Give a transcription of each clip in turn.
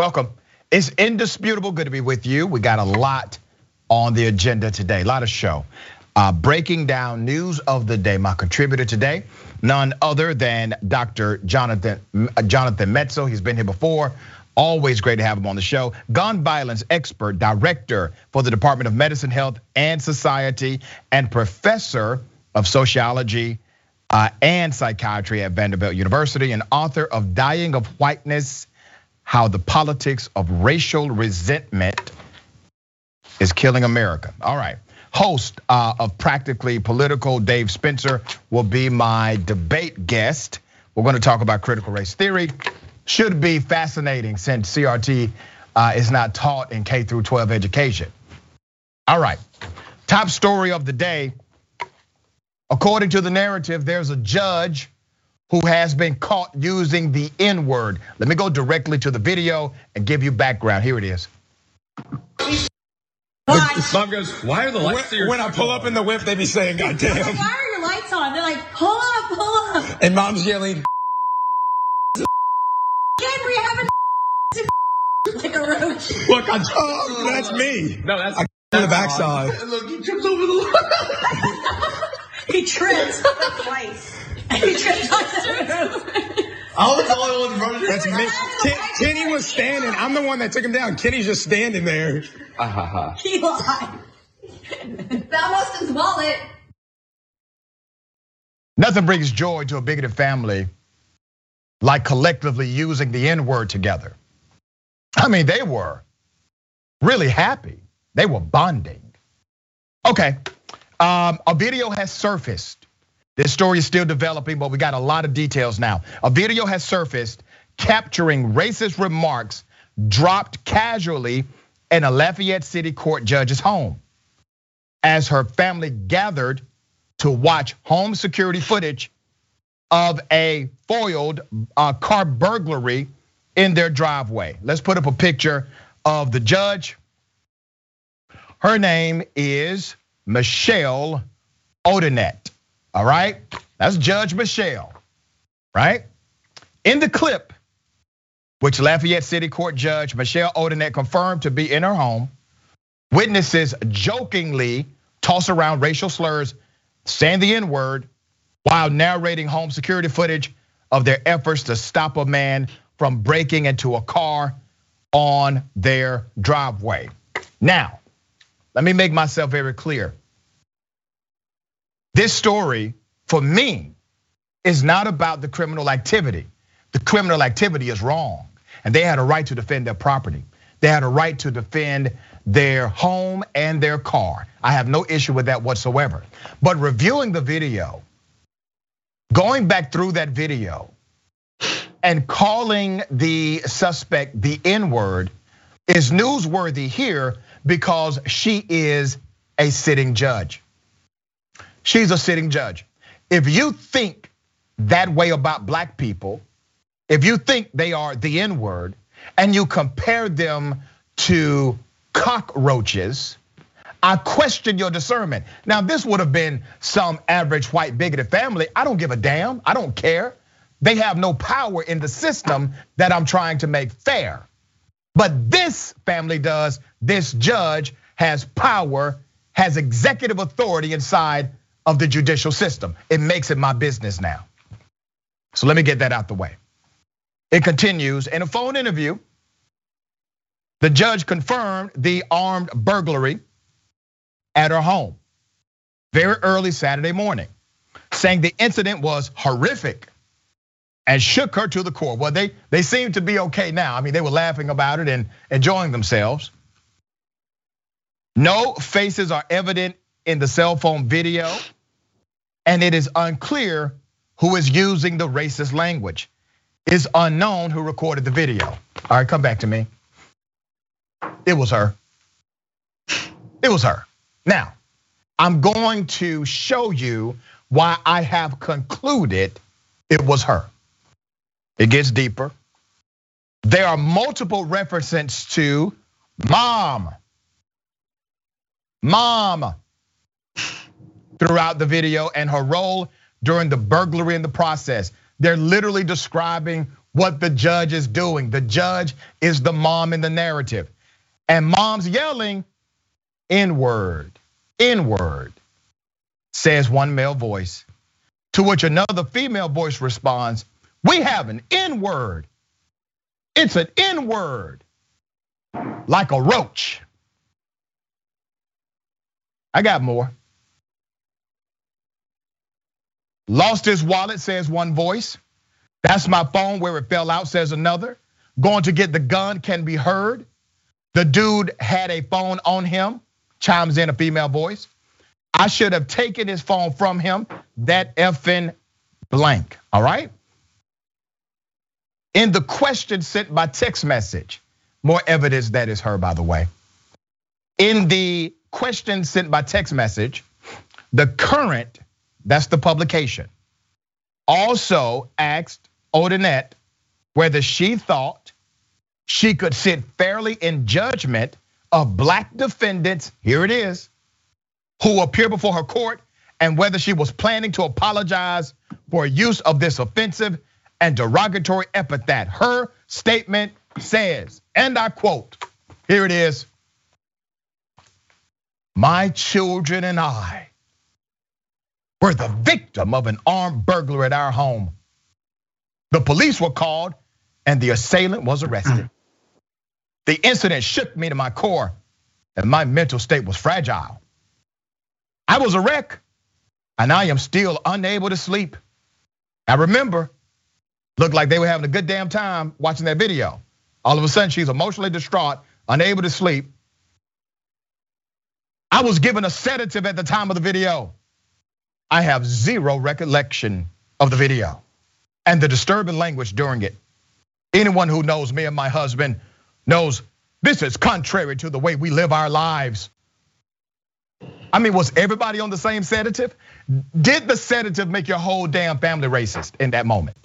Welcome. It's indisputable good to be with you. We got a lot on the agenda today, a lot of show. Uh, breaking down news of the day. My contributor today, none other than Dr. Jonathan Jonathan Metzl. He's been here before. Always great to have him on the show. Gun violence expert, director for the Department of Medicine, Health, and Society, and professor of sociology uh, and psychiatry at Vanderbilt University, and author of Dying of Whiteness How the Politics of Racial Resentment is Killing America. All right. Host uh, of Practically Political, Dave Spencer, will be my debate guest. We're going to talk about critical race theory. Should be fascinating since CRT uh, is not taught in K through 12 education. All right. Top story of the day According to the narrative, there's a judge who has been caught using the N word. Let me go directly to the video and give you background. Here it is. Mom goes, why are the lights when, when I pull up in the whip, they be saying, God damn. Like, why are your lights on? They're like, pull up, pull up. And mom's yelling, Henry, have a like a roach. look, I, oh, that's me. No, that's I on the backside. Look, he trips over the He trips twice. He tripped on the I was the only one running. That's me. Ken, Kenny was standing. I'm the one that took him down. Kenny's just standing there. He lied. Found Austin's wallet. Nothing brings joy to a bigoted family like collectively using the N word together. I mean, they were really happy. They were bonding. Okay, um, a video has surfaced. This story is still developing, but we got a lot of details now. A video has surfaced capturing racist remarks dropped casually in a Lafayette City court judge's home as her family gathered to watch home security footage of a foiled uh, car burglary in their driveway. Let's put up a picture of the judge. Her name is Michelle Odinet. All right, that's Judge Michelle, right? In the clip, which Lafayette City Court Judge Michelle Odinet confirmed to be in her home, witnesses jokingly toss around racial slurs, saying the N word, while narrating home security footage of their efforts to stop a man from breaking into a car on their driveway. Now, let me make myself very clear. This story, for me, is not about the criminal activity. The criminal activity is wrong, and they had a right to defend their property. They had a right to defend their home and their car. I have no issue with that whatsoever. But reviewing the video, going back through that video, and calling the suspect the N word is newsworthy here because she is a sitting judge. She's a sitting judge. If you think that way about black people, if you think they are the N word, and you compare them to cockroaches, I question your discernment. Now, this would have been some average white bigoted family. I don't give a damn. I don't care. They have no power in the system that I'm trying to make fair. But this family does. This judge has power, has executive authority inside of the judicial system. It makes it my business now. So let me get that out the way. It continues in a phone interview. The judge confirmed the armed burglary at her home very early Saturday morning, saying the incident was horrific and shook her to the core. Well, they they seem to be okay now. I mean, they were laughing about it and enjoying themselves. No faces are evident in the cell phone video, and it is unclear who is using the racist language. It's unknown who recorded the video. All right, come back to me. It was her. It was her. Now, I'm going to show you why I have concluded it was her. It gets deeper. There are multiple references to mom, mom throughout the video and her role during the burglary in the process. They're literally describing what the judge is doing. The judge is the mom in the narrative. And mom's yelling, N word, N word, says one male voice. To which another female voice responds, We have an N word. It's an N word, like a roach. I got more. Lost his wallet, says one voice. That's my phone where it fell out, says another. Going to get the gun can be heard. The dude had a phone on him, chimes in a female voice. I should have taken his phone from him. That effing blank, all right? In the question sent by text message, more evidence that is her, by the way. In the question sent by text message, the current, that's the publication, also asked Odinet whether she thought she could sit fairly in judgment of black defendants, here it is, who appear before her court, and whether she was planning to apologize for use of this offensive and derogatory epithet. Her statement says, and I quote, here it is My children and I were the victim of an armed burglar at our home. The police were called and the assailant was arrested. The incident shook me to my core and my mental state was fragile. I was a wreck and I am still unable to sleep. I remember, looked like they were having a good damn time watching that video. All of a sudden, she's emotionally distraught, unable to sleep. I was given a sedative at the time of the video. I have zero recollection of the video and the disturbing language during it. Anyone who knows me and my husband knows this is contrary to the way we live our lives. I mean, was everybody on the same sedative? Did the sedative make your whole damn family racist in that moment?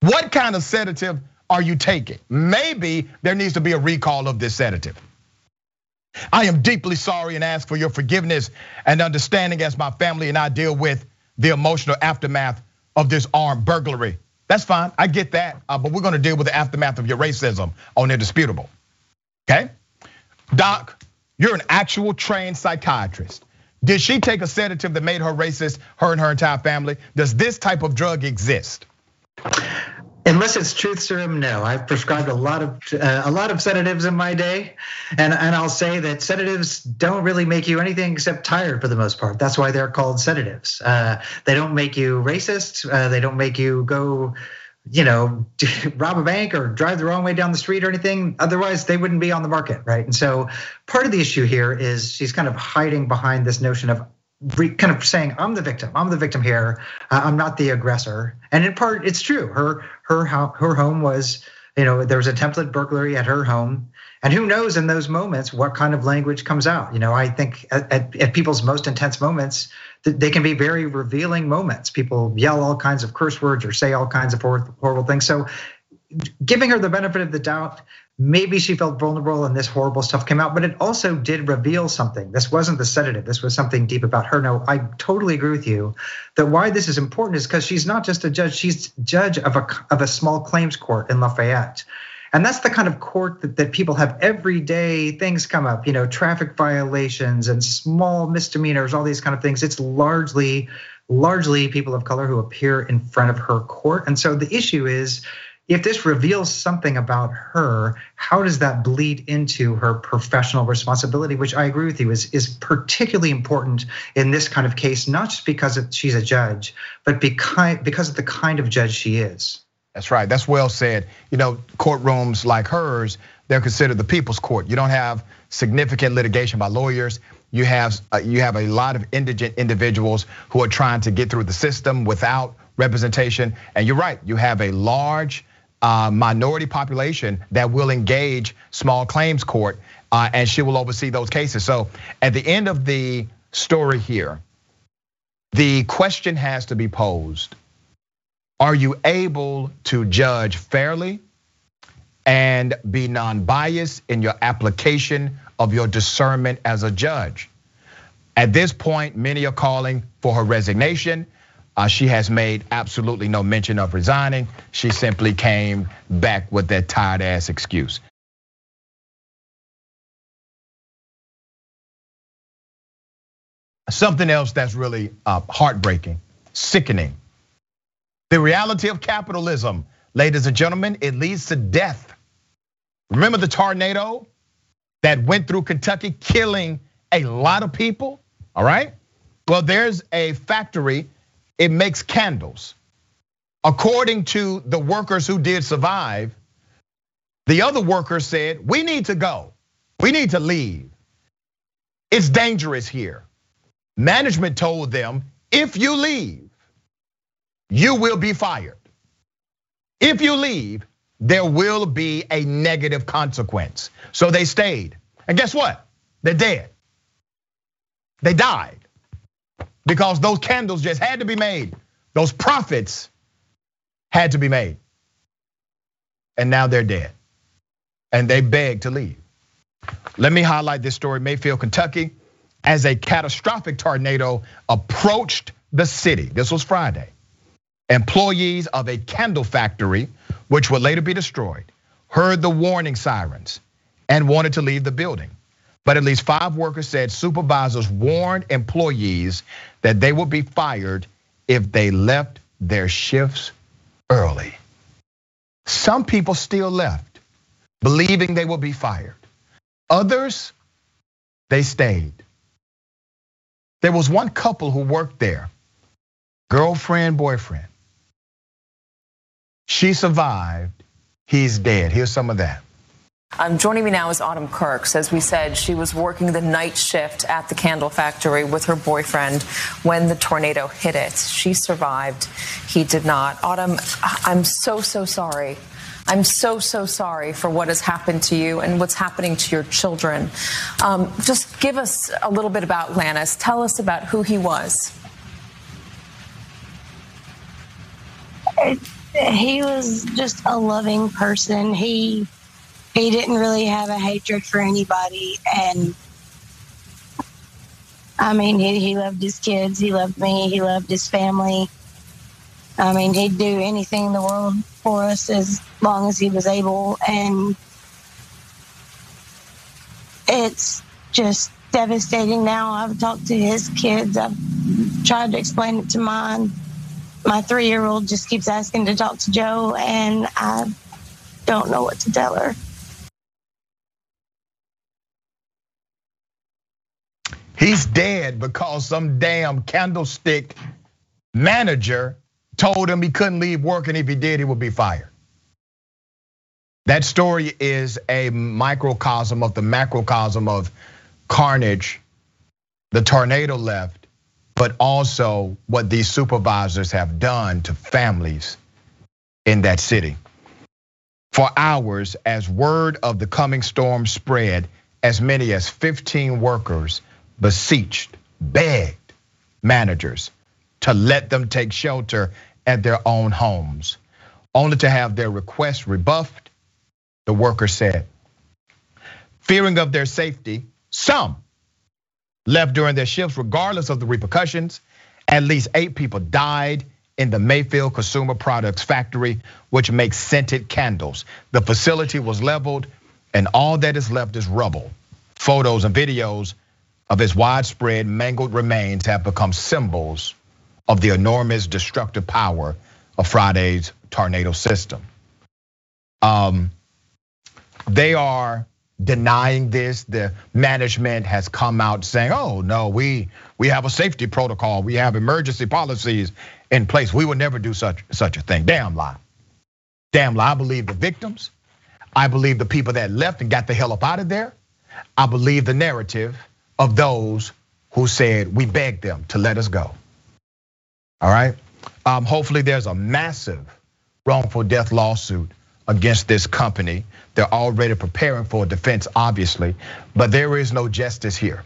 What kind of sedative are you taking? Maybe there needs to be a recall of this sedative. I am deeply sorry and ask for your forgiveness and understanding as my family and I deal with the emotional aftermath of this armed burglary. That's fine, I get that, uh, but we're gonna deal with the aftermath of your racism on indisputable. Okay? Doc, you're an actual trained psychiatrist. Did she take a sedative that made her racist, her and her entire family? Does this type of drug exist? Unless it's truth serum, no. I've prescribed a lot of uh, a lot of sedatives in my day, and and I'll say that sedatives don't really make you anything except tired for the most part. That's why they're called sedatives. Uh, they don't make you racist. Uh, they don't make you go, you know, rob a bank or drive the wrong way down the street or anything. Otherwise, they wouldn't be on the market, right? And so part of the issue here is she's kind of hiding behind this notion of kind of saying i'm the victim i'm the victim here i'm not the aggressor and in part it's true her her her home was you know there was a template burglary at her home. And who knows in those moments what kind of language comes out. You know i think at, at, at people's most intense moments they can be very revealing moments. People yell all kinds of curse words or say all kinds of horrible things. So giving her the benefit of the doubt maybe she felt vulnerable and this horrible stuff came out, but it also did reveal something. This wasn't the sedative, this was something deep about her. No, I totally agree with you that why this is important is because she's not just a judge, she's judge of a, of a small claims court in Lafayette. And that's the kind of court that, that people have every day things come up, you know, traffic violations and small misdemeanors, all these kind of things. It's largely, largely people of color who appear in front of her court. And so the issue is if this reveals something about her, how does that bleed into her professional responsibility? Which I agree with you is, is particularly important in this kind of case, not just because she's a judge, but because, because of the kind of judge she is. That's right. That's well said. You know, courtrooms like hers, they're considered the people's court. You don't have significant litigation by lawyers. You have uh, you have a lot of indigent individuals who are trying to get through the system without representation. And you're right. You have a large minority population that will engage small claims court, uh, and she will oversee those cases. So at the end of the story here, the question has to be posed: Are you able to judge fairly and be non-biased in your application of your discernment as a judge? At this point, many are calling for her resignation. Uh, she has made absolutely no mention of resigning. She simply came back with that tired ass excuse. Something else that's really uh, heartbreaking, sickening. The reality of capitalism, ladies and gentlemen, it leads to death. Remember the tornado that went through Kentucky, killing a lot of people? All right. Well, there's a factory, it makes candles. According to the workers who did survive, the other workers said, We need to go, we need to leave. It's dangerous here. Management told them, If you leave, you will be fired. If you leave, there will be a negative consequence. So they stayed. And guess what? They're dead. They died because those candles just had to be made. Those profits had to be made. And now they're dead. And they begged to leave. Let me highlight this story Mayfield, Kentucky, as a catastrophic tornado approached the city. This was Friday. Employees of a candle factory, which would later be destroyed, heard the warning sirens and wanted to leave the building. But at least five workers said supervisors warned employees that they would be fired if they left their shifts early. Some people still left, believing they would be fired. Others, they stayed. There was one couple who worked there, girlfriend, boyfriend. She survived, he's dead. Here's some of that. Um, joining me now is Autumn Kirks. As we said, she was working the night shift at the candle factory with her boyfriend when the tornado hit it. She survived. He did not. Autumn, I'm so, so sorry. I'm so, so sorry for what has happened to you and what's happening to your children. Um, just give us a little bit about Lannis. Tell us about who he was. He was just a loving person. He he didn't really have a hatred for anybody and I mean he, he loved his kids, he loved me, he loved his family. I mean he'd do anything in the world for us as long as he was able and it's just devastating now. I've talked to his kids. I've tried to explain it to mine. My three year old just keeps asking to talk to Joe, and I don't know what to tell her. He's dead because some damn candlestick manager told him he couldn't leave work, and if he did, he would be fired. That story is a microcosm of the macrocosm of carnage the tornado left, but also what these supervisors have done to families in that city. For hours, as word of the coming storm spread, as many as 15 workers beseeched, begged managers to let them take shelter at their own homes, only to have their requests rebuffed, the worker said. Fearing of their safety, some left during their shifts, regardless of the repercussions. At least eight people died in the Mayfield Consumer Products factory, which makes scented candles. The facility was leveled, and all that is left is rubble. Photos and videos of its widespread mangled remains have become symbols of the enormous destructive power of Friday's tornado system. Um, they are denying this. The management has come out saying, "Oh no, we we have a safety protocol. We have emergency policies in place. We would never do such such a thing." Damn lie. Damn lie. I believe the victims. I believe the people that left and got the hell up out of there. I believe the narrative of those who said we begged them to let us go. All right. Um, hopefully, there's a massive wrongful death lawsuit against this company. They're already preparing for a defense, obviously, but there is no justice here.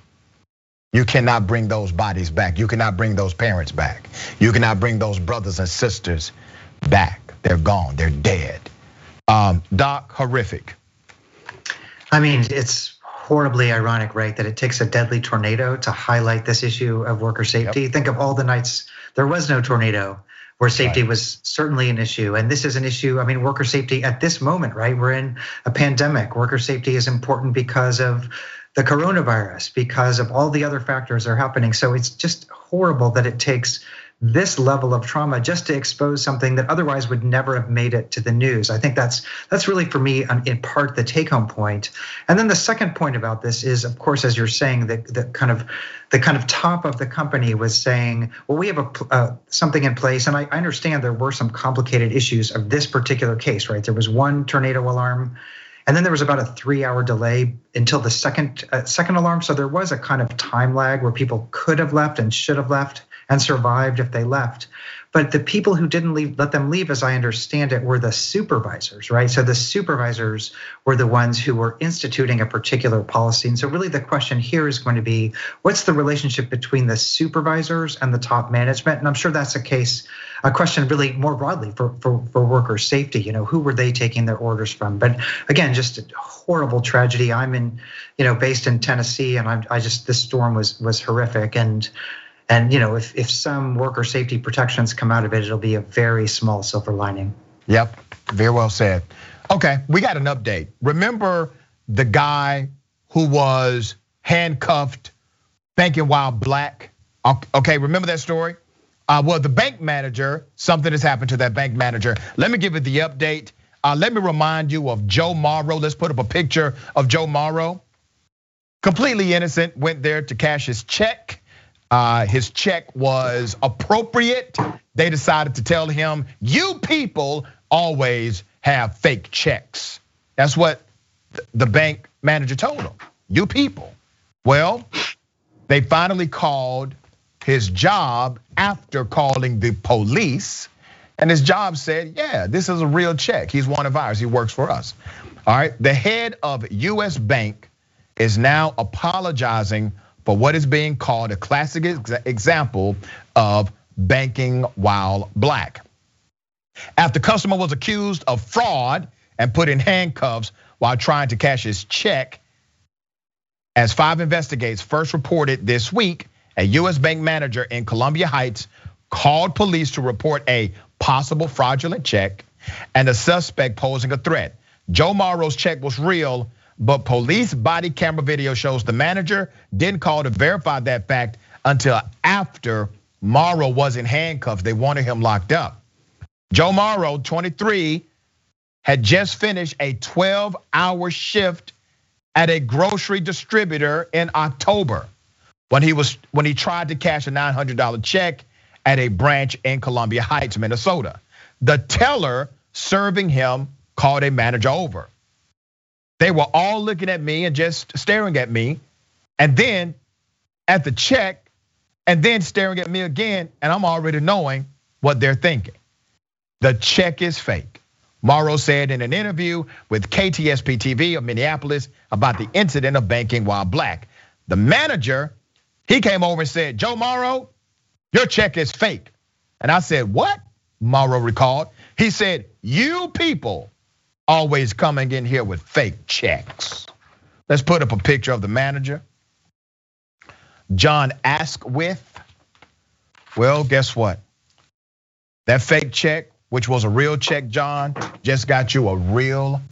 You cannot bring those bodies back. You cannot bring those parents back. You cannot bring those brothers and sisters back. They're gone. They're dead. Um, Doc, horrific. I mean, it's horribly ironic, right, that it takes a deadly tornado to highlight this issue of worker safety. Yep. Think of all the nights there was no tornado where safety right. was certainly an issue. And this is an issue, I mean, worker safety at this moment, right? We're in a pandemic. Worker safety is important because of the coronavirus, because of all the other factors that are happening. So it's just horrible that it takes this level of trauma just to expose something that otherwise would never have made it to the news. I think that's that's really for me in part the take home point. And then the second point about this is, of course, as you're saying, that the kind of the kind of top of the company was saying, well, we have a uh, something in place, and I, I understand there were some complicated issues of this particular case, right? There was one tornado alarm. And then there was about a three-hour delay until the second uh, second alarm. So there was a kind of time lag where people could have left and should have left and survived if they left. But the people who didn't leave, let them leave, as I understand it, were the supervisors, right? So the supervisors were the ones who were instituting a particular policy. And so, really, the question here is going to be what's the relationship between the supervisors and the top management? And I'm sure that's a case, a question really more broadly for, for, for worker safety. You know, who were they taking their orders from? But again, just a horrible tragedy. I'm in, you know, based in Tennessee, and I'm, I just, this storm was was horrific. And and you know, if if some worker safety protections come out of it, it'll be a very small silver lining. Yep, very well said. Okay, we got an update. Remember the guy who was handcuffed, banking while black? Okay, remember that story? Uh, well, the bank manager, something has happened to that bank manager. Let me give you the update. Uh, let me remind you of Joe Morrow. Let's put up a picture of Joe Morrow. Completely innocent, went there to cash his check. Uh, his check was appropriate. They decided to tell him, you people always have fake checks. That's what the bank manager told him. You people. Well, they finally called his job after calling the police. And his job said, yeah, this is a real check. He's one of ours. He works for us. All right. The head of US Bank is now apologizing for what is being called a classic example of banking while black. After customer was accused of fraud and put in handcuffs while trying to cash his check, as five investigators first reported this week, a US bank manager in Columbia Heights called police to report a possible fraudulent check and a suspect posing a threat. Joe Morrow's check was real, but police body camera video shows the manager didn't call to verify that fact until after Morrow was in handcuffs. They wanted him locked up. Joe Morrow, 23, had just finished a 12 hour shift at a grocery distributor in October when he was when he tried to cash a $900 check at a branch in Columbia Heights, Minnesota. The teller serving him called a manager over. They were all looking at me and just staring at me, and then at the check, and then staring at me again, and I'm already knowing what they're thinking. The check is fake. Morrow said in an interview with KSTP TV of Minneapolis about the incident of banking while black. The manager, he came over and said, Joe Morrow, your check is fake. And I said, What? Morrow recalled. He said, You people always coming in here with fake checks. Let's put up a picture of the manager. John Askwith. Well, guess what? That fake check, which was a real check, John, just got you a real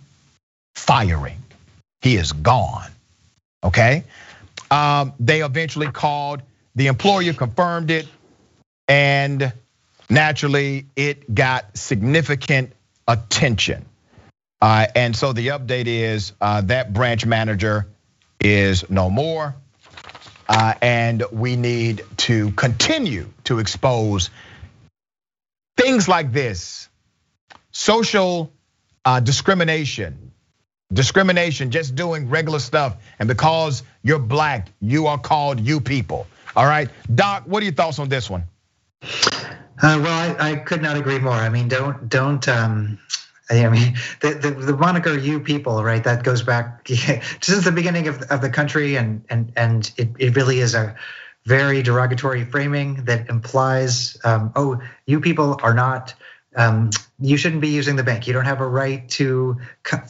firing. He is gone. Okay. Um, they eventually called, the employer confirmed it, and naturally it got significant attention. Uh, and so the update is uh, that branch manager is no more. Uh, and we need to continue to expose things like this social discrimination, discrimination, just doing regular stuff. And because you're black, you are called you people. All right. Doc, what are your thoughts on this one? Uh, well, I, I, could not agree more. I mean, don't don't um, I mean, the, the, the, moniker "you people," right? That goes back since the beginning of, of the country, and and and it, it really is a very derogatory framing that implies, um, oh, you people are not um, you shouldn't be using the bank. You don't have a right to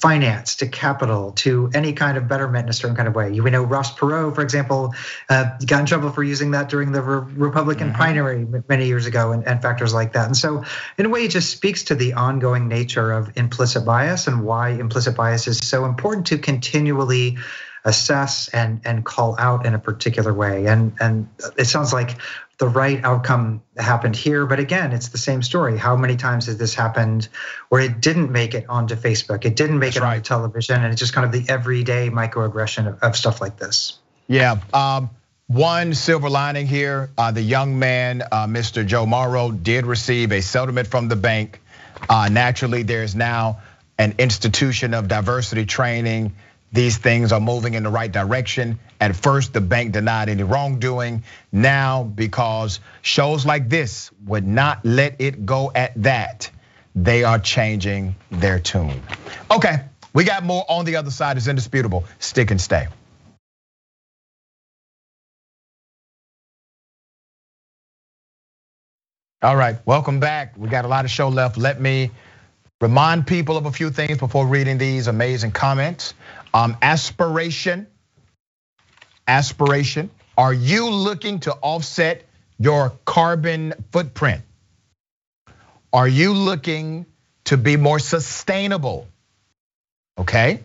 finance, to capital, to any kind of betterment in a certain kind of way. We know Ross Perot, for example, uh, got in trouble for using that during the re- Republican mm-hmm. primary many years ago, and, and factors like that. And so, in a way, it just speaks to the ongoing nature of implicit bias and why implicit bias is so important to continually assess and and call out in a particular way. And and it sounds like the right outcome happened here. But again, it's the same story. How many times has this happened where it didn't make it onto Facebook? It didn't make That's it right. onto television, and it's just kind of the everyday microaggression of, of stuff like this. Yeah. Um, one silver lining here: uh, the young man, uh, Mr. Joe Morrow, did receive a settlement from the bank. Uh, naturally, there's now an institution of diversity training these things are moving in the right direction. At first, the bank denied any wrongdoing. Now, because shows like this would not let it go at that, they are changing their tune. Okay, we got more on the other side. It's indisputable. Stick and stay. All right, welcome back. We got a lot of show left. Let me remind people of a few things before reading these amazing comments. Um, aspiration, aspiration. Are you looking to offset your carbon footprint? Are you looking to be more sustainable? Okay.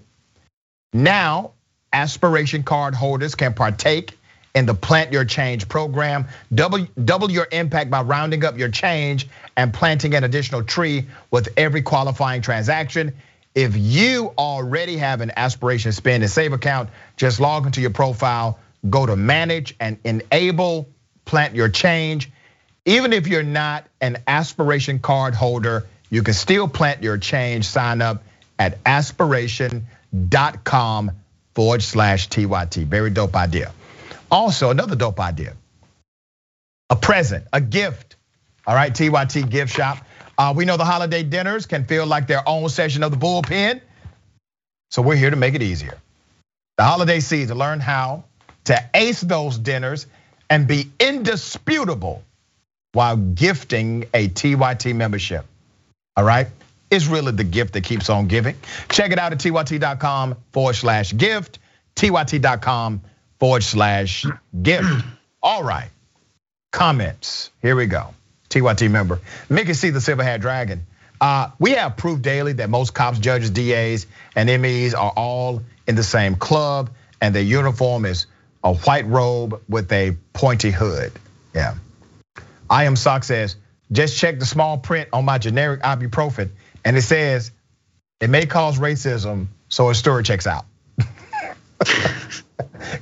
Now, aspiration card holders can partake in the Plant Your Change program. Double, double your impact by rounding up your change and planting an additional tree with every qualifying transaction. If you already have an aspiration spend and save account, just log into your profile, go to manage and enable plant your change. Even if you're not an aspiration card holder, you can still plant your change. Sign up at aspiration.com forward slash TYT. Very dope idea. Also, another dope idea a present, a gift. All right, TYT gift shop. Uh, we know the holiday dinners can feel like their own session of the bullpen. So we're here to make it easier. The holiday season, learn how to ace those dinners and be indisputable while gifting a TYT membership. All right? It's really the gift that keeps on giving. Check it out at tyt.com forward slash gift, tyt.com forward slash gift. All right. Comments. Here we go. TYT member. Mickey C, the Silver Hat Dragon. Uh, we have proof daily that most cops, judges, DAs, and MEs are all in the same club, and their uniform is a white robe with a pointy hood. Yeah. I am Sock says, just check the small print on my generic ibuprofen, and it says it may cause racism, so a story checks out.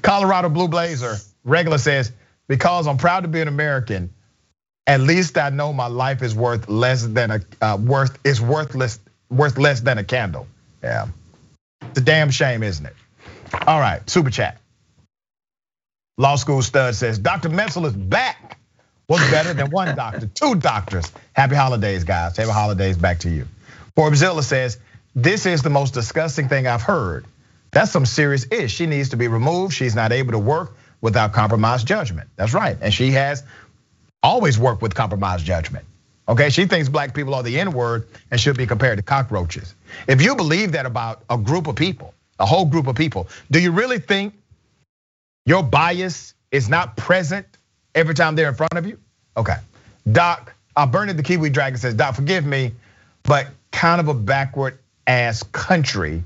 Colorado Blue Blazer regular says, because I'm proud to be an American, at least I know my life is worth less than a uh, worth is worthless worth less than a candle. Yeah, it's a damn shame, isn't it? All right, super chat. Law school stud says Dr. Metzl is back. What's better than one doctor? Two doctors. Happy holidays, guys. Happy holidays back to you. Forbesilla says this is the most disgusting thing I've heard. That's some serious ish. She needs to be removed. She's not able to work without compromised judgment. That's right. And she has always work with compromised judgment. Okay, she thinks black people are the N word and should be compared to cockroaches. If you believe that about a group of people, a whole group of people, do you really think your bias is not present every time they're in front of you? Okay, Doc, uh, Bernie the Kiwi Dragon says, Doc, forgive me, but kind of a backward ass country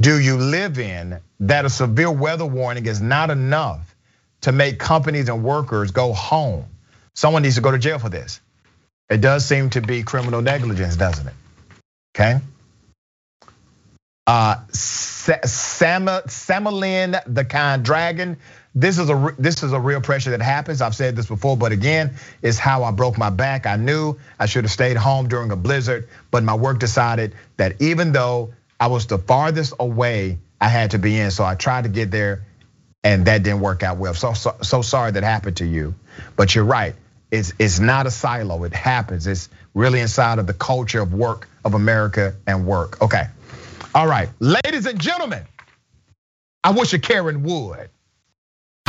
do you live in that a severe weather warning is not enough to make companies and workers go home? Someone needs to go to jail for this. It does seem to be criminal negligence, doesn't it? Okay. Uh, Samalin, the kind dragon. This is a this is a real pressure that happens. I've said this before, but again, it's how I broke my back. I knew I should have stayed home during a blizzard, but my work decided that even though I was the farthest away I had to be in, so I tried to get there, and that didn't work out well. So so, so sorry that happened to you, but you're right. It's, it's not a silo, it happens. It's really inside of the culture of work of America and work. Okay, all right, ladies and gentlemen, I wish a Karen would.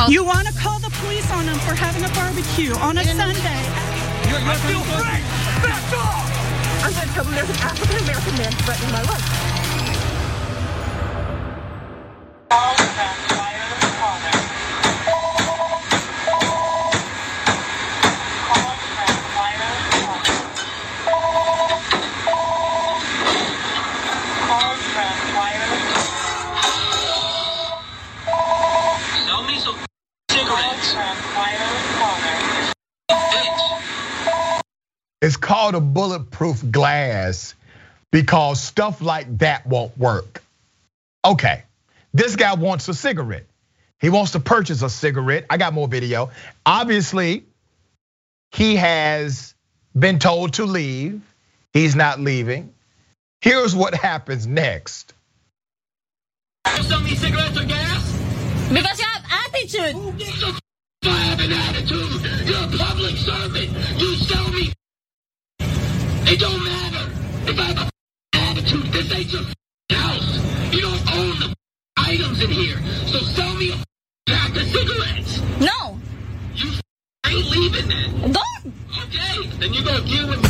You want to call the police on them for having a barbecue on a Sunday? You're, you're I feel great. Back off. I'm going to tell them there's an African American man threatening my life. It's called a bulletproof glass because stuff like that won't work. Okay, this guy wants a cigarette. He wants to purchase a cigarette. I got more video. Obviously, he has been told to leave. He's not leaving. Here's what happens next. You sell me cigarettes or gas? Because you have attitude. Who gives a f- if I have an attitude? You're a public servant. You sell me. It don't matter if I have a f- attitude. This ain't your house. You don't own the items in here. So sell me a f- pack of cigarettes. No. You ain't leaving then. Don't. Okay, then you gonna deal with. me.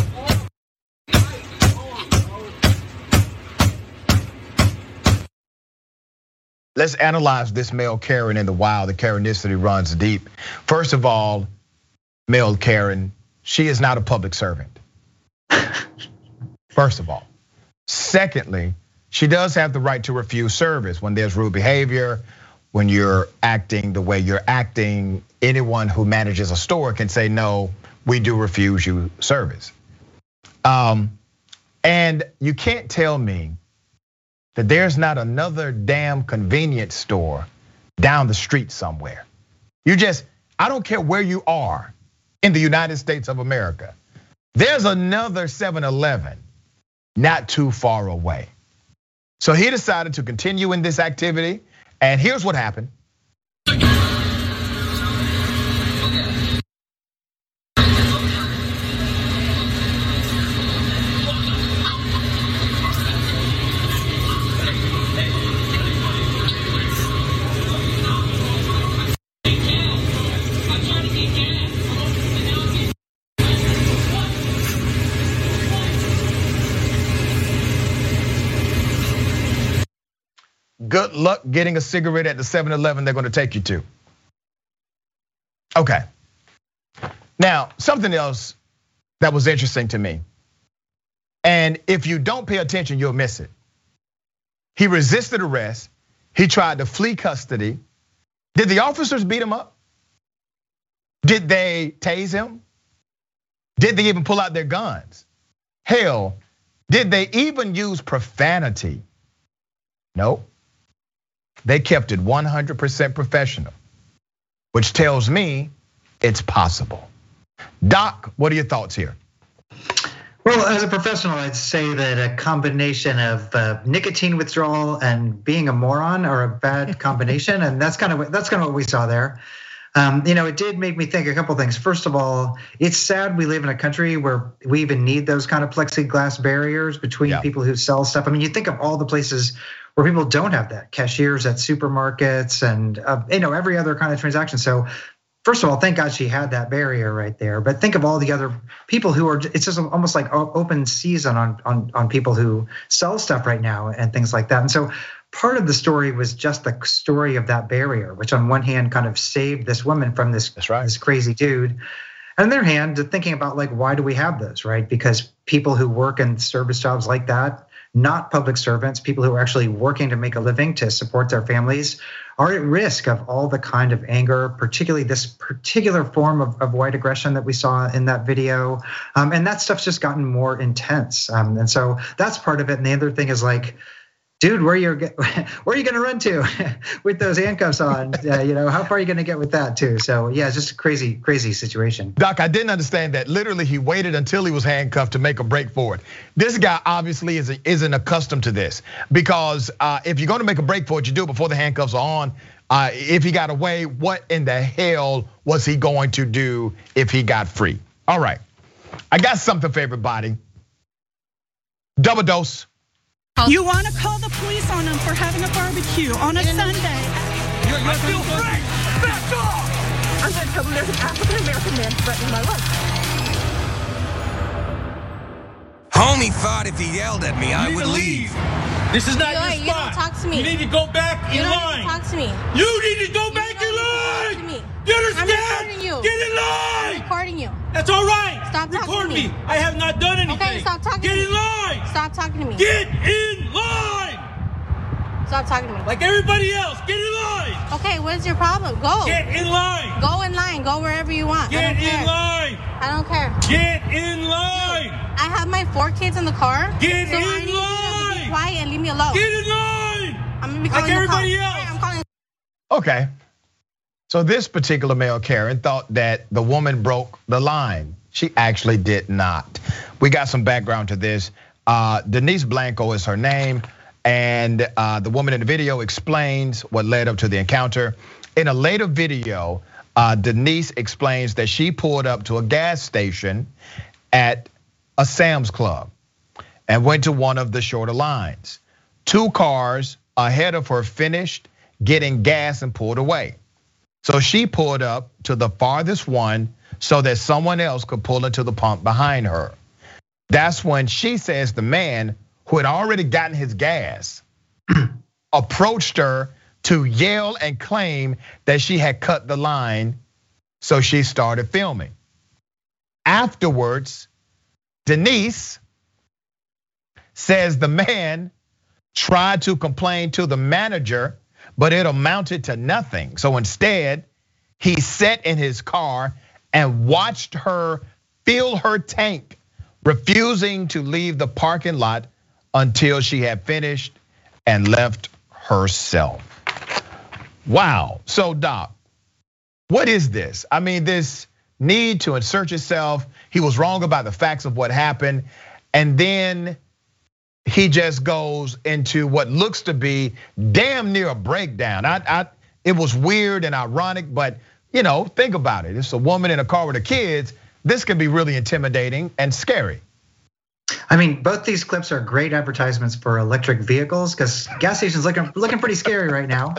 Let's analyze this male Karen in the wild. The Karenicity runs deep. First of all, male Karen, she is not a public servant. First of all. Secondly, she does have the right to refuse service when there's rude behavior, when you're acting the way you're acting. Anyone who manages a store can say, no, we do refuse you service. Um, and you can't tell me that there's not another damn convenience store down the street somewhere. You just, I don't care where you are in the United States of America. There's another 7 Eleven not too far away. So he decided to continue in this activity. And here's what happened. Good luck getting a cigarette at the 7 Eleven they're gonna take you to. Okay. Now, something else that was interesting to me. And if you don't pay attention, you'll miss it. He resisted arrest. He tried to flee custody. Did the officers beat him up? Did they tase him? Did they even pull out their guns? Hell, did they even use profanity? Nope. They kept it 100% professional, which tells me it's possible. Doc, what are your thoughts here? Well, as a professional, I'd say that a combination of uh, nicotine withdrawal and being a moron are a bad combination, and that's kind of that's kind of what we saw there. Um, you know, it did make me think a couple things. First of all, it's sad we live in a country where we even need those kind of plexiglass barriers between Yeah. people who sell stuff. I mean, you think of all the places where people don't have that, cashiers at supermarkets, and uh, you know every other kind of transaction. So first of all, thank God she had that barrier right there. But think of all the other people who are. It's just almost like open season on on on people who sell stuff right now and things like that. And so part of the story was just the story of that barrier, which on one hand kind of saved this woman from this right. this crazy dude. And on the other hand, thinking about like why do we have those, right? Because people who work in service jobs like that, not public servants, people who are actually working to make a living to support their families, are at risk of all the kind of anger, particularly this particular form of, of white aggression that we saw in that video. Um, and that stuff's just gotten more intense. Um, and so that's part of it. And the other thing is like, dude, where you where are you going to run to with those handcuffs on? Uh, you know, how far are you going to get with that too? So yeah, it's just a crazy, crazy situation. Doc, I didn't understand that. Literally, he waited until he was handcuffed to make a break for it. This guy obviously is, isn't accustomed to this because uh, if you're going to make a break for it, you do it before the handcuffs are on. Uh, if he got away, what in the hell was he going to do if he got free? All right, I got something for everybody. Double dose. You want to call the police on them for having a barbecue on a Sunday. I feel free. Back off. I'm going to tell them there's an African American man threatening my life. Homie thought if he yelled at me, I would to leave. This is not You your don't- you don't talk to me. You need to go back You in don't line. need to talk to me. You need to go You back in need talk line. to me. You I'm understand? Recording you. Get in line! I'm recording you. That's all right. Stop talking to me. me. I have not done anything. Okay, stop talking Get to in line. Stop talking to me. Get in line. Stop talking to me. Like everybody else. Get in line. Okay, what is your problem? Go. Get in line. Go in line. Go wherever you want. Get don't care. in line. I don't care. Get in line. I have my four kids in the car. Get so I in need you to be quiet and leave me alone. Get in line. I'm gonna be Like calling the everybody cops. else. Hey, I'm calling. Okay. So this particular male Karen thought that the woman broke the line. She actually did not. We got some background to this. Uh, Denise Blanco is her name, and uh, the woman in the video explains what led up to the encounter. In a later video, uh, Denise explains that she pulled up to a gas station at a Sam's Club and went to one of the shorter lines. Two cars ahead of her finished getting gas and pulled away. So she pulled up to the farthest one so that someone else could pull into the pump behind her. That's when she says the man who had already gotten his gas approached her to yell and claim that she had cut the line. So she started filming. Afterwards, Denise says the man tried to complain to the manager, but it amounted to nothing. So instead, he sat in his car and watched her fill her tank, refusing to leave the parking lot until she had finished and left herself. Wow. So, Doc, what is this? I mean, this need to insert yourself. He was wrong about the facts of what happened. And then he just goes into what looks to be damn near a breakdown. I, I, it was weird and ironic, but you know, think about it. It's a woman in a car with her kids. This can be really intimidating and scary. I mean, both these clips are great advertisements for electric vehicles because gas stations looking looking pretty scary right now.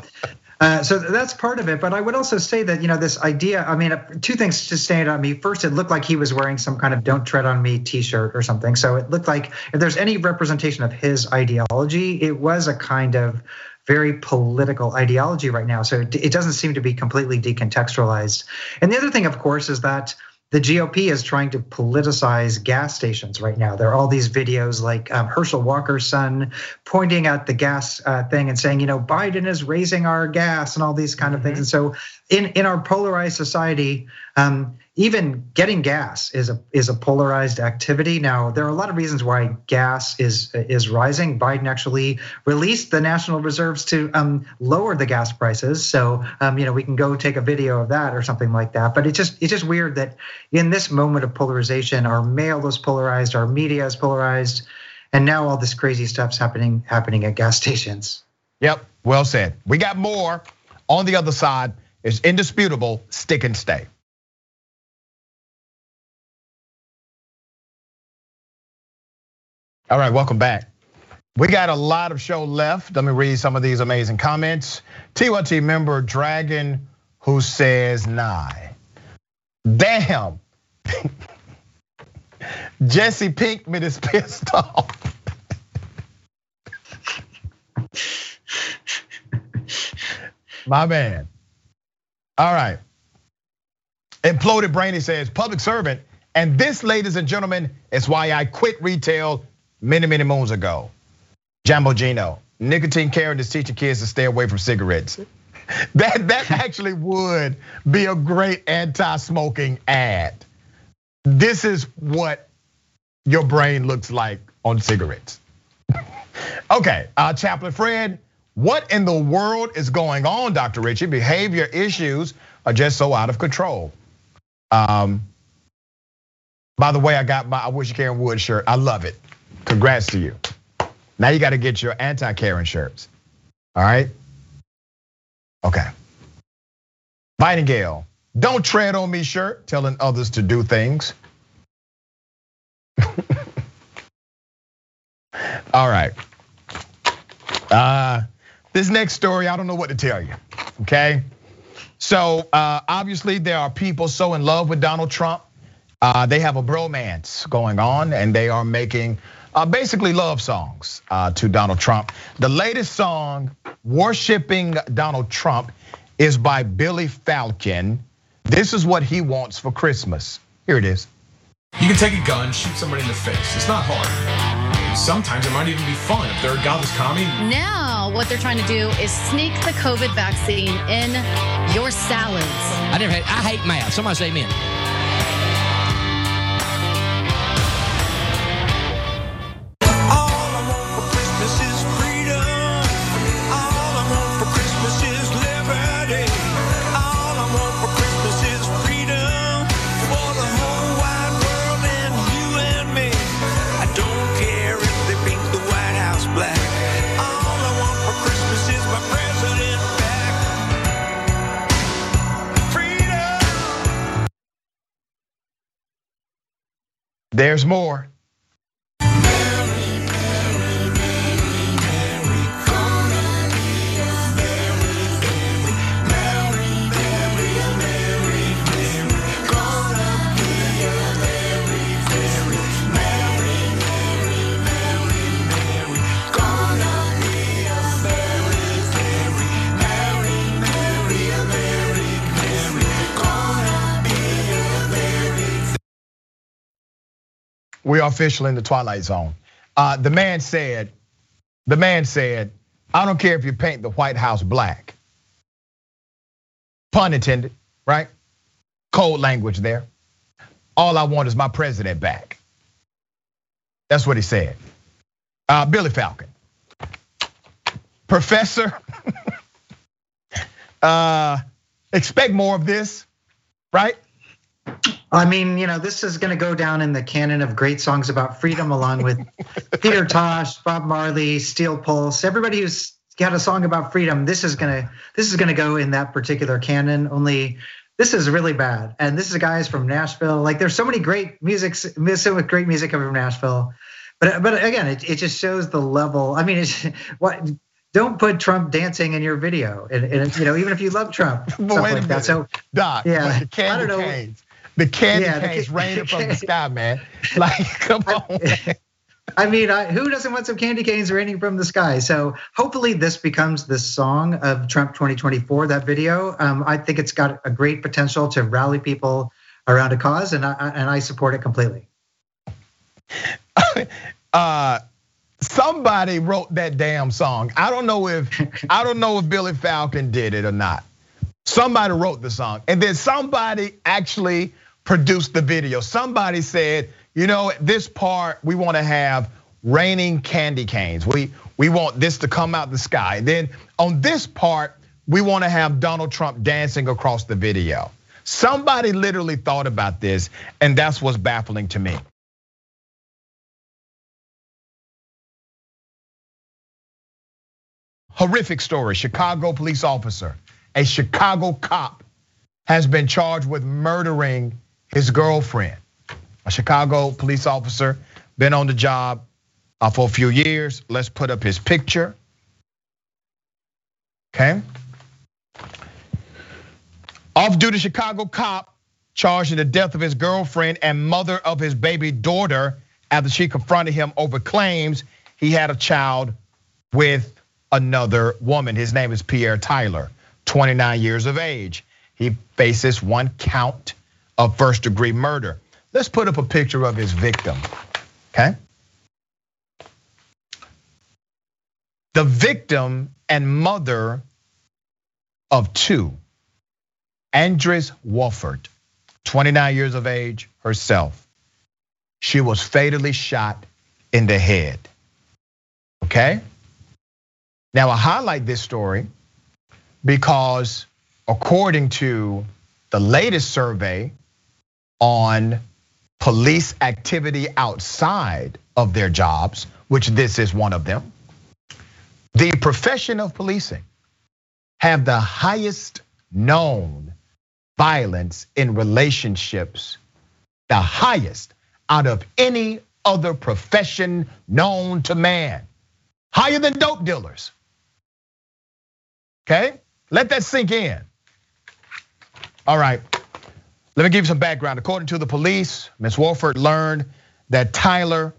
Uh, so that's part of it. But I would also say that you know this idea. I mean, two things to stand to me. First, it looked like he was wearing some kind of "Don't Tread on Me" T-shirt or something. So it looked like if there's any representation of his ideology, it was a kind of very political ideology right now. So it doesn't seem to be completely decontextualized. And the other thing, of course, is that the GOP is trying to politicize gas stations right now. There are all these videos like um, Herschel Walker's son pointing at the gas uh, thing and saying, you know, Biden is raising our gas and all these kind of things. And so, in in our polarized society, um, even getting gas is a is a polarized activity. Now, there are a lot of reasons why gas is is rising. Biden actually released the national reserves to um, lower the gas prices. So, um, you know, we can go take a video of that or something like that. But it's just it's just weird that in this moment of polarization, our mail is polarized, our media is polarized, and now all this crazy stuff's happening happening at gas stations. Yep, well said. We got more on the other side. It's indisputable. Stick and stay. All right, welcome back. We got a lot of show left. Let me read some of these amazing comments. TYT member Dragon who says nine. Damn. Jesse Pinkman is pissed off. My man. All right. Imploded Brainy says, public servant. And this, ladies and gentlemen, is why I quit retail many, many moons ago. Jambo Gino, nicotine Karen is teaching kids to stay away from cigarettes. That that actually would be a great anti-smoking ad. This is what your brain looks like on cigarettes. okay, uh, Chaplain Fred, what in the world is going on, Dr. Richie? Behavior issues are just so out of control. Um, by the way, I got my I wish you Karen Wood shirt. I love it. Congrats to you. Now you got to get your anti-Karen shirts. All right. Okay. Nightingale, don't tread on me shirt, telling others to do things. All right. Uh, this next story, I don't know what to tell you. Okay. So uh, obviously, there are people so in love with Donald Trump Uh, they have a bromance going on, and they are making basically love songs uh, to Donald Trump. The latest song, Worshipping Donald Trump, is by Billy Falcon. This is what he wants for Christmas. Here it is. You can take a gun, shoot somebody in the face. It's not hard. Sometimes it might even be fun if they're a godless commie. Now, what they're trying to do is sneak the COVID vaccine in your salads. I never hate, I hate math. Somebody say amen. There's more. We are officially in the twilight zone. Uh, the man said, the man said, I don't care if you paint the White House black. Pun intended, right? Cold language there. All I want is my president back. That's what he said. Uh, Billy Falcon, professor. uh, expect more of this, right? I mean, you know, this is going to go down in the canon of great songs about freedom, along with Peter Tosh, Bob Marley, Steel Pulse, everybody who's got a song about freedom. This is gonna this is gonna go in that particular canon. Only this is really bad, and this is guys from Nashville. Like, there's so many great music, so with great music coming from Nashville. But but again, it, it just shows the level. I mean, it's what don't put Trump dancing in your video. And, and you know, even if you love Trump, stuff like that. So, Doc, yeah, the candy canes, the candy yeah, canes the, raining from the sky, man. Like, come on. I, I mean, I, who doesn't want some candy canes raining from the sky? So hopefully this becomes the song of Trump 2024. That video, um, I think it's got a great potential to rally people around a cause, and I, and I support it completely. uh, somebody wrote that damn song. I don't know if I don't know if Billy Falcon did it or not. Somebody wrote the song, and then somebody actually produced the video. Somebody said, you know, this part we want to have raining candy canes. We we want this to come out the sky. Then on this part, we want to have Donald Trump dancing across the video. Somebody literally thought about this, and that's what's baffling to me. Horrific story. Chicago police officer, a Chicago cop, has been charged with murdering his girlfriend. A Chicago police officer, been on the job uh, for a few years. Let's put up his picture. Okay. Off duty Chicago cop charged in the death of his girlfriend and mother of his baby daughter after she confronted him over claims he had a child with another woman. His name is Pierre Tyler, 29 years of age. He faces one count of first degree murder. Let's put up a picture of his victim, okay? The victim and mother of two, Andres Wofford, 29 years of age herself. She was fatally shot in the head, okay? Now, I highlight this story because according to the latest survey on police activity outside of their jobs, which this is one of them, the profession of policing have the highest known violence in relationships, the highest out of any other profession known to man, higher than dope dealers. Okay, let that sink in. All right. Let me give you some background. According to the police, Ms. Wolford learned that Tyler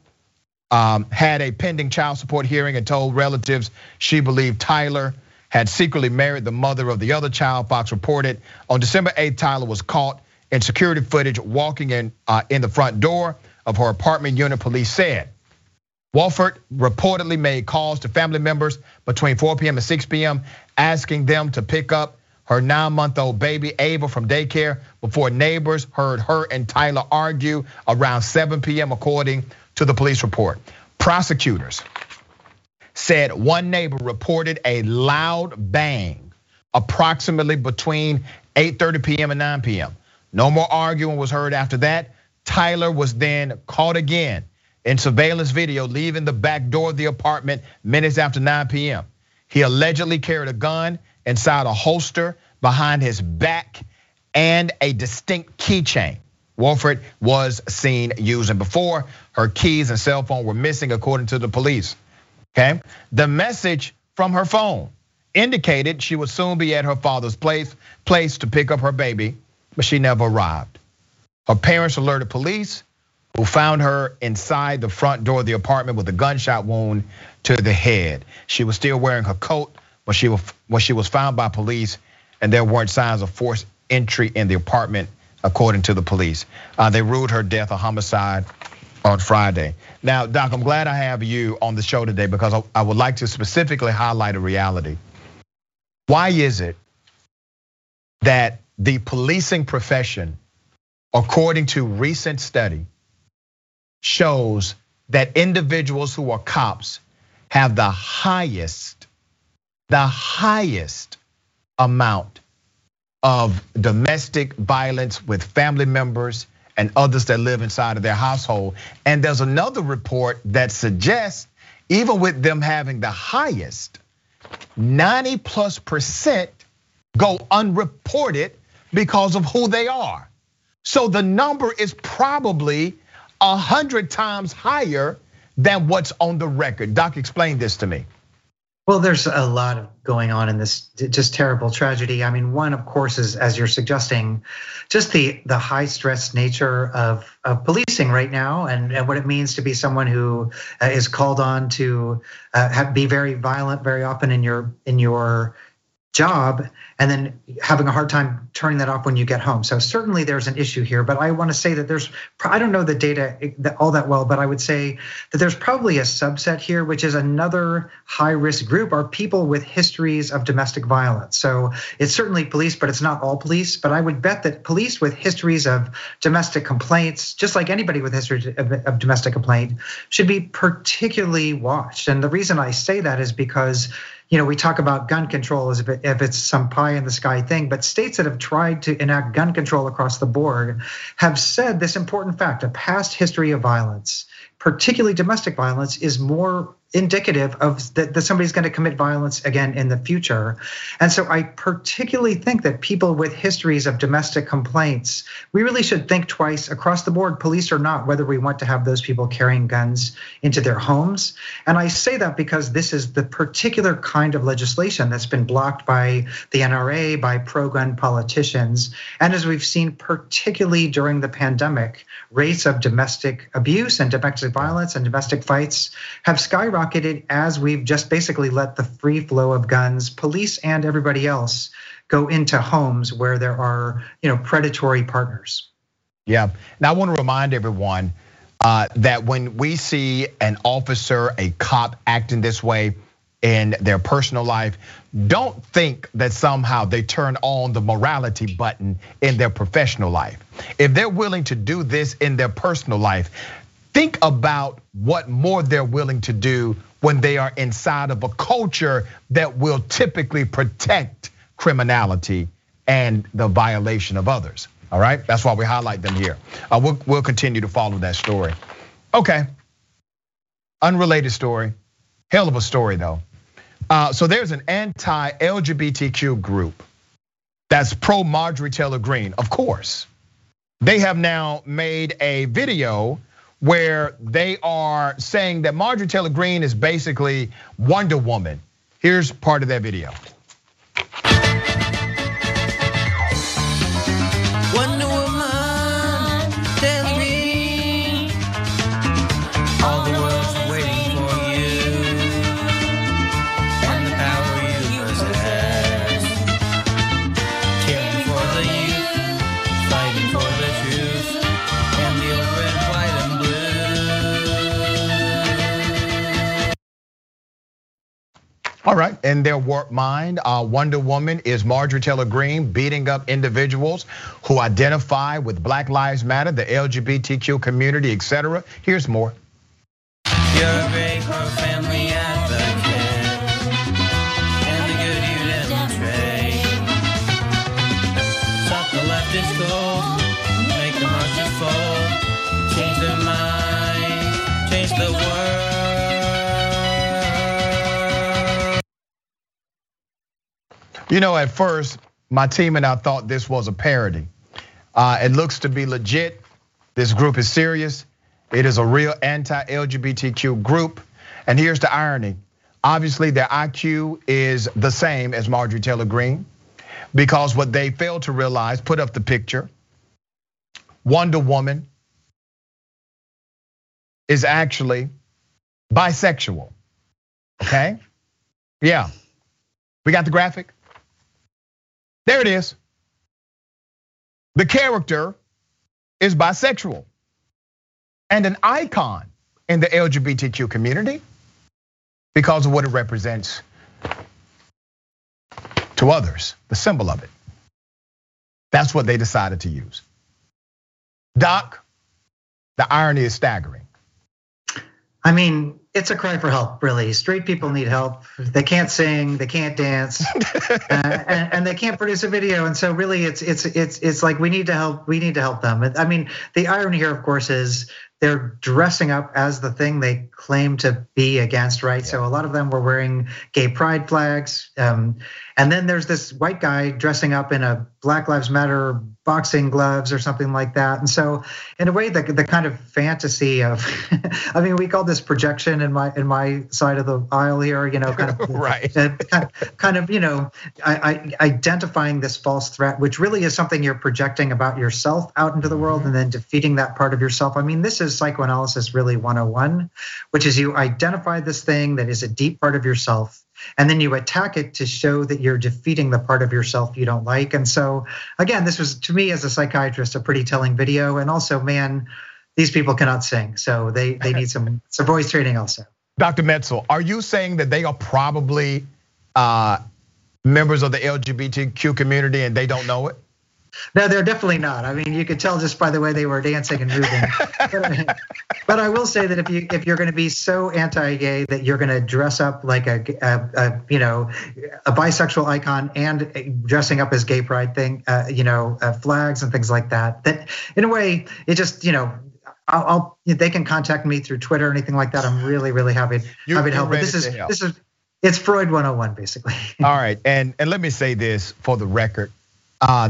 um, had a pending child support hearing and told relatives she believed Tyler had secretly married the mother of the other child. Fox reported on December 8th, Tyler was caught in security footage walking in uh, in the front door of her apartment unit. Police said Wolford reportedly made calls to family members between 4 p.m. and 6 p.m., asking them to pick up her nine-month-old baby Ava from daycare before neighbors heard her and Tyler argue around 7 p.m. according to the police report. Prosecutors said one neighbor reported a loud bang approximately between 8:30 p.m. and 9 p.m. No more arguing was heard after that. Tyler was then caught again in surveillance video leaving the back door of the apartment minutes after 9 p.m. He allegedly carried a gun inside a holster behind his back and a distinct keychain. Wolford was seen using before. Her keys and cell phone were missing, according to the police. Okay. The message from her phone indicated she would soon be at her father's place, place to pick up her baby, but she never arrived. Her parents alerted police, who found her inside the front door of the apartment with a gunshot wound to the head. She was still wearing her coat when she was when she was found by police, and there weren't signs of forced entry in the apartment, according to the police. Uh, they ruled her death a homicide on Friday. Now, Doc, I'm glad I have you on the show today because I would like to specifically highlight a reality. Why is it that the policing profession, according to recent study, shows that individuals who are cops have the highest, the highest amount of domestic violence with family members and others that live inside of their household. And there's another report that suggests even with them having the highest, 90 plus percent go unreported because of who they are. So the number is probably a hundred times higher than what's on the record. Doc, explain this to me. Well, there's a lot of going on in this just terrible tragedy. I mean, one, of course, is as you're suggesting, just the the high stress nature of of policing right now, and, and what it means to be someone who uh, called on to uh, have, be very violent very often in your in your job and then having a hard time turning that off when you get home. So certainly there's an issue here, but I want to say that there's I don't know the data all that well, but I would say that there's probably a subset here which is another high risk group are people with histories of domestic violence. So it's certainly police, but it's not all police, but I would bet that police with histories of domestic complaints, just like anybody with history of domestic complaint, should be particularly watched. And the reason I say that is because you know, we talk about gun control as if, it, if it's some pie in the sky thing, but states that have tried to enact gun control across the board have said this important fact a past history of violence, particularly domestic violence, is more indicative of that, that somebody's going to commit violence again in the future. And so I particularly think that people with histories of domestic complaints, we really should think twice across the board, police or not, whether we want to have those people carrying guns into their homes. And I say that because this is the particular kind of legislation that's been blocked by the NRA, by pro gun politicians. And as we've seen, particularly during the pandemic, rates of domestic abuse and domestic violence and domestic fights have skyrocketed skyrocketed as we've just basically let the free flow of guns, police and everybody else, go into homes where there are, you know, predatory partners. Yeah. Now I want to remind everyone uh, that when we see an officer, a cop acting this way in their personal life, don't think that somehow they turn on the morality button in their professional life. If they're willing to do this in their personal life, think about what more they're willing to do when they are inside of a culture that will typically protect criminality and the violation of others. All right, that's why we highlight them here. Uh, we'll, we'll continue to follow that story. Okay, unrelated story, hell of a story though. Uh, so there's an anti-LGBTQ group that's pro Marjorie Taylor Greene, of course. They have now made a video where they are saying that Marjorie Taylor Greene is basically Wonder Woman. Here's part of that video. All right, in their warped mind, uh, Wonder Woman is Marjorie Taylor Greene beating up individuals who identify with Black Lives Matter, the LGBTQ community, etc. Here's more. You know, at first, my team and I thought this was a parody. Uh, it looks to be legit. This group is serious. It is a real anti-LGBTQ group. And here's the irony. Obviously, their IQ is the same as Marjorie Taylor Greene because what they failed to realize, put up the picture, Wonder Woman is actually bisexual, okay? Yeah, we got the graphic? There it is. The character is bisexual and an icon in the LGBTQ community because of what it represents to others, the symbol of it. That's what they decided to use. Doc, the irony is staggering. I mean, it's a cry for help, really. Straight people need help. They can't sing, they can't dance, uh, and, and, they can't produce a video. And so, really, it's it's it's it's like we need to help. We need to help them. I mean, the irony here, of course, is they're dressing up as the thing they claim to be against, right? Yeah. So a lot of them were wearing gay pride flags. Um, and then there's this white guy dressing up in a Black Lives Matter boxing gloves or something like that. And so, in a way, the, the kind of fantasy of, I mean, we call this projection in my in my side of the aisle here. You know, kind of right, uh, kind, of, kind of, you know, I, I, identifying this false threat, which really is something you're projecting about yourself out into the world, mm-hmm. and then defeating that part of yourself. I mean, this is psychoanalysis really 101, which is you identify this thing that is a deep part of yourself and then you attack it to show that you're defeating the part of yourself you don't like. And so, again, this was to me as a psychiatrist a pretty telling video. And also, man, these people cannot sing, so they they need some some voice training also. Dr. Metzl, are you saying that they are probably uh, members of the LGBTQ community and they don't know it? No, they're definitely not. I mean, you could tell just by the way they were dancing and moving. but, but, I will say that if you if you're going to be so anti-gay that you're going to dress up like a, a, a, you know a bisexual icon and dressing up as gay pride thing, uh, you know, uh, flags and things like that. That in a way it just you know I'll, I'll, they can contact me through Twitter or anything like that. I'm really really happy you, happy to help. But this is help. this is it's Freud 101 basically. All right, and and let me say this for the record uh,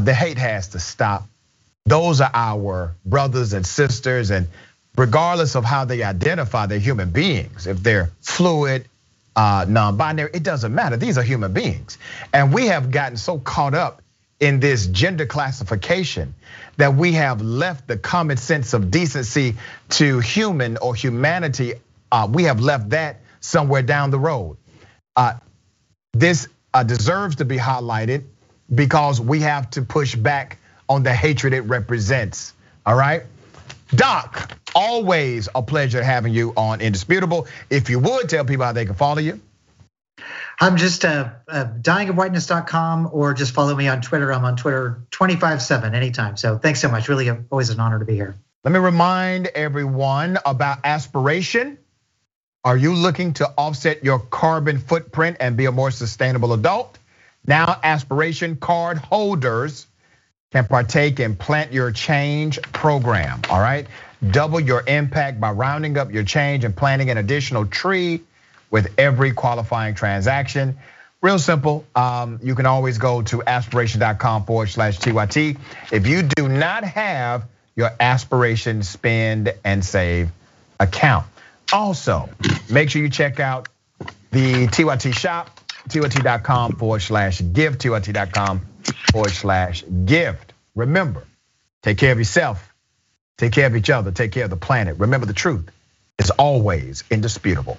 the hate has to stop. Those are our brothers and sisters, and regardless of how they identify, they're human beings. If they're fluid, uh, non-binary, it doesn't matter. These are human beings, and we have gotten so caught up in this gender classification that we have left the common sense of decency to human or humanity. Uh, we have left that somewhere down the road. Uh, this uh, deserves to be highlighted because we have to push back on the hatred it represents. All right. Doc, always a pleasure having you on Indisputable. If you would tell people how they can follow you. I'm just uh, uh, dyingofwhiteness.com or just follow me on Twitter. I'm on Twitter 25 7 anytime. So thanks so much. Really, always an honor to be here. Let me remind everyone about aspiration. Are you looking to offset your carbon footprint and be a more sustainable adult? Now, aspiration card holders can partake in Plant Your Change program, all right? Double your impact by rounding up your change and planting an additional tree with every qualifying transaction. Real simple. Um, you can always go to aspiration.com forward slash TYT. If you do not have your aspiration spend and save account. Also, make sure you check out the TYT shop TYT.com forward slash gift, TYT.com forward slash gift. Remember, take care of yourself, take care of each other, take care of the planet. Remember, the truth is always indisputable.